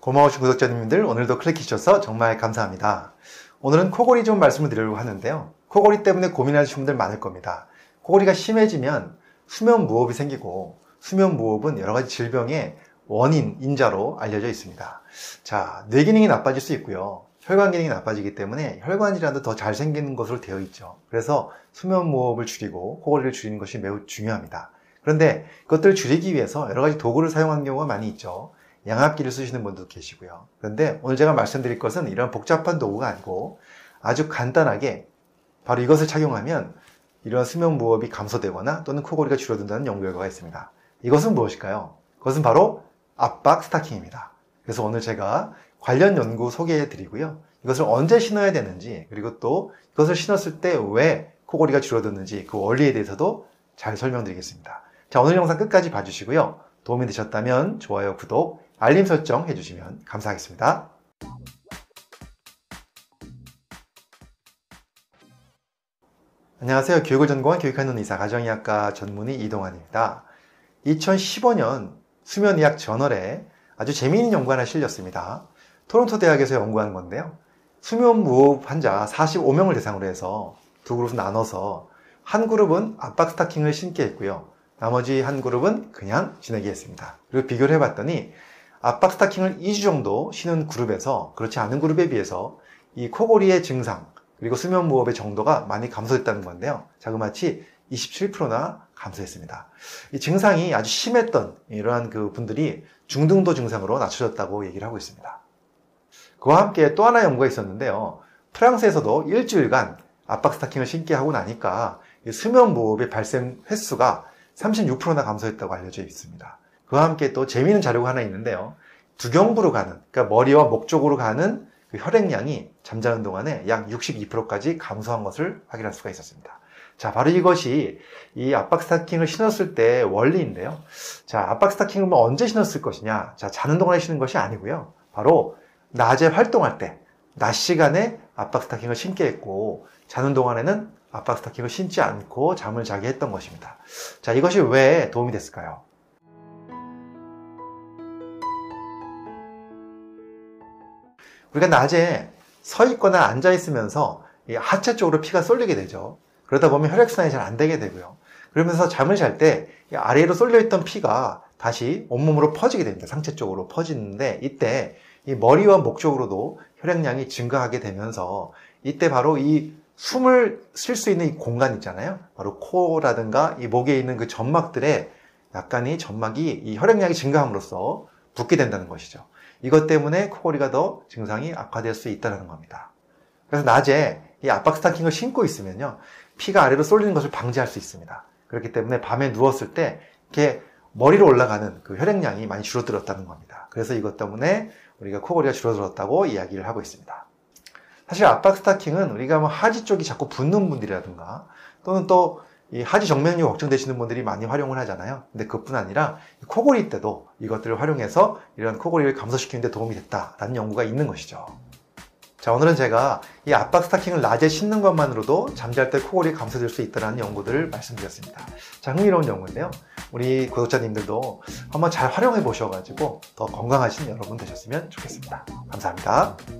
고마우신 구독자님들 오늘도 클릭해 주셔서 정말 감사합니다. 오늘은 코골이 좀 말씀을 드리려고 하는데요. 코골이 때문에 고민하시는 분들 많을 겁니다. 코골이가 심해지면 수면 무호흡이 생기고 수면 무호흡은 여러 가지 질병의 원인, 인자로 알려져 있습니다. 자, 뇌 기능이 나빠질 수 있고요. 혈관 기능이 나빠지기 때문에 혈관 질환도 더 잘 생기는 것으로 되어 있죠. 그래서 수면 무호흡을 줄이고 코골이를 줄이는 것이 매우 중요합니다. 그런데 그것들을 줄이기 위해서 여러 가지 도구를 사용하는 경우가 많이 있죠. 양압기를 쓰시는 분도 계시고요. 그런데 오늘 제가 말씀드릴 것은 이런 복잡한 도구가 아니고 아주 간단하게 바로 이것을 착용하면 이런 수면 무호흡이 감소되거나 또는 코골이가 줄어든다는 연구 결과가 있습니다. 이것은 무엇일까요? 그것은 바로 압박 스타킹입니다. 그래서 오늘 제가 관련 연구 소개해 드리고요. 이것을 언제 신어야 되는지 그리고 또 이것을 신었을 때 왜 코골이가 줄어드는지 그 원리에 대해서도 잘 설명드리겠습니다. 자 오늘 영상 끝까지 봐주시고요. 도움이 되셨다면 좋아요, 구독, 알림 설정 해주시면 감사하겠습니다. 안녕하세요. 교육을 전공한 교육하는 의사 가정의학과 전문의 이동환입니다. 2015년 수면의학 저널에 아주 재미있는 연구 하나 실렸습니다. 토론토 대학에서 연구한 건데요. 수면 무호흡 환자 45명을 대상으로 해서 두 그룹을 나눠서 한 그룹은 압박 스타킹을 신게 했고요. 나머지 한 그룹은 그냥 지내게 했습니다. 그리고 비교를 해봤더니 압박 스타킹을 2주 정도 신은 그룹에서 그렇지 않은 그룹에 비해서 이 코골이의 증상 그리고 수면 무호흡의 정도가 많이 감소했다는 건데요. 자그마치 27%나 감소했습니다. 이 증상이 아주 심했던 이러한 그 분들이 중등도 증상으로 낮춰졌다고 얘기를 하고 있습니다. 그와 함께 또 하나 연구가 있었는데요. 프랑스에서도 일주일간 압박 스타킹을 신게 하고 나니까 수면 무호흡의 발생 횟수가 36%나 감소했다고 알려져 있습니다. 그와 함께 또 재미있는 자료가 하나 있는데요. 두경부로 가는, 그러니까 머리와 목 쪽으로 가는 그 혈액량이 잠자는 동안에 약 62%까지 감소한 것을 확인할 수가 있었습니다. 자, 바로 이것이 이 압박 스타킹을 신었을 때 원리인데요. 자, 압박 스타킹을 뭐 언제 신었을 것이냐? 자, 자는 동안에 신는 것이 아니고요. 바로 낮에 활동할 때, 낮 시간에 압박 스타킹을 신게 했고, 자는 동안에는 압박 스타킹을 신지 않고 잠을 자게 했던 것입니다. 자, 이것이 왜 도움이 됐을까요? 우리가 낮에 서 있거나 앉아 있으면서 하체 쪽으로 피가 쏠리게 되죠. 그러다 보면 혈액순환이 잘 안 되게 되고요. 그러면서 잠을 잘 때 아래로 쏠려 있던 피가 다시 온몸으로 퍼지게 됩니다. 상체 쪽으로 퍼지는데 이때 이 머리와 목 쪽으로도 혈액량이 증가하게 되면서 이때 바로 이 숨을 쉴 수 있는 이 공간 있잖아요. 바로 코라든가 이 목에 있는 그 점막들에 약간의 점막이 이 혈액량이 증가함으로써 붓게 된다는 것이죠. 이것 때문에 코골이가 더 증상이 악화될 수 있다는 겁니다. 그래서 낮에 이 압박 스타킹을 신고 있으면요. 피가 아래로 쏠리는 것을 방지할 수 있습니다. 그렇기 때문에 밤에 누웠을 때 이렇게 머리로 올라가는 그 혈액량이 많이 줄어들었다는 겁니다. 그래서 이것 때문에 우리가 코골이가 줄어들었다고 이야기를 하고 있습니다. 사실 압박 스타킹은 우리가 뭐 하지 쪽이 자꾸 붓는 분들이라든가 또는 또 이 하지 정맥류 걱정되시는 분들이 많이 활용을 하잖아요. 근데 그뿐 아니라 코골이 때도 이것들을 활용해서 이런 코골이를 감소시키는 데 도움이 됐다라는 연구가 있는 것이죠. 자, 오늘은 제가 이 압박 스타킹을 낮에 신는 것만으로도 잠잘 때 코골이 감소될 수 있다는 연구들을 말씀드렸습니다. 자, 흥미로운 연구인데요. 우리 구독자님들도 한번 잘 활용해 보셔가지고 더 건강하신 여러분 되셨으면 좋겠습니다. 감사합니다.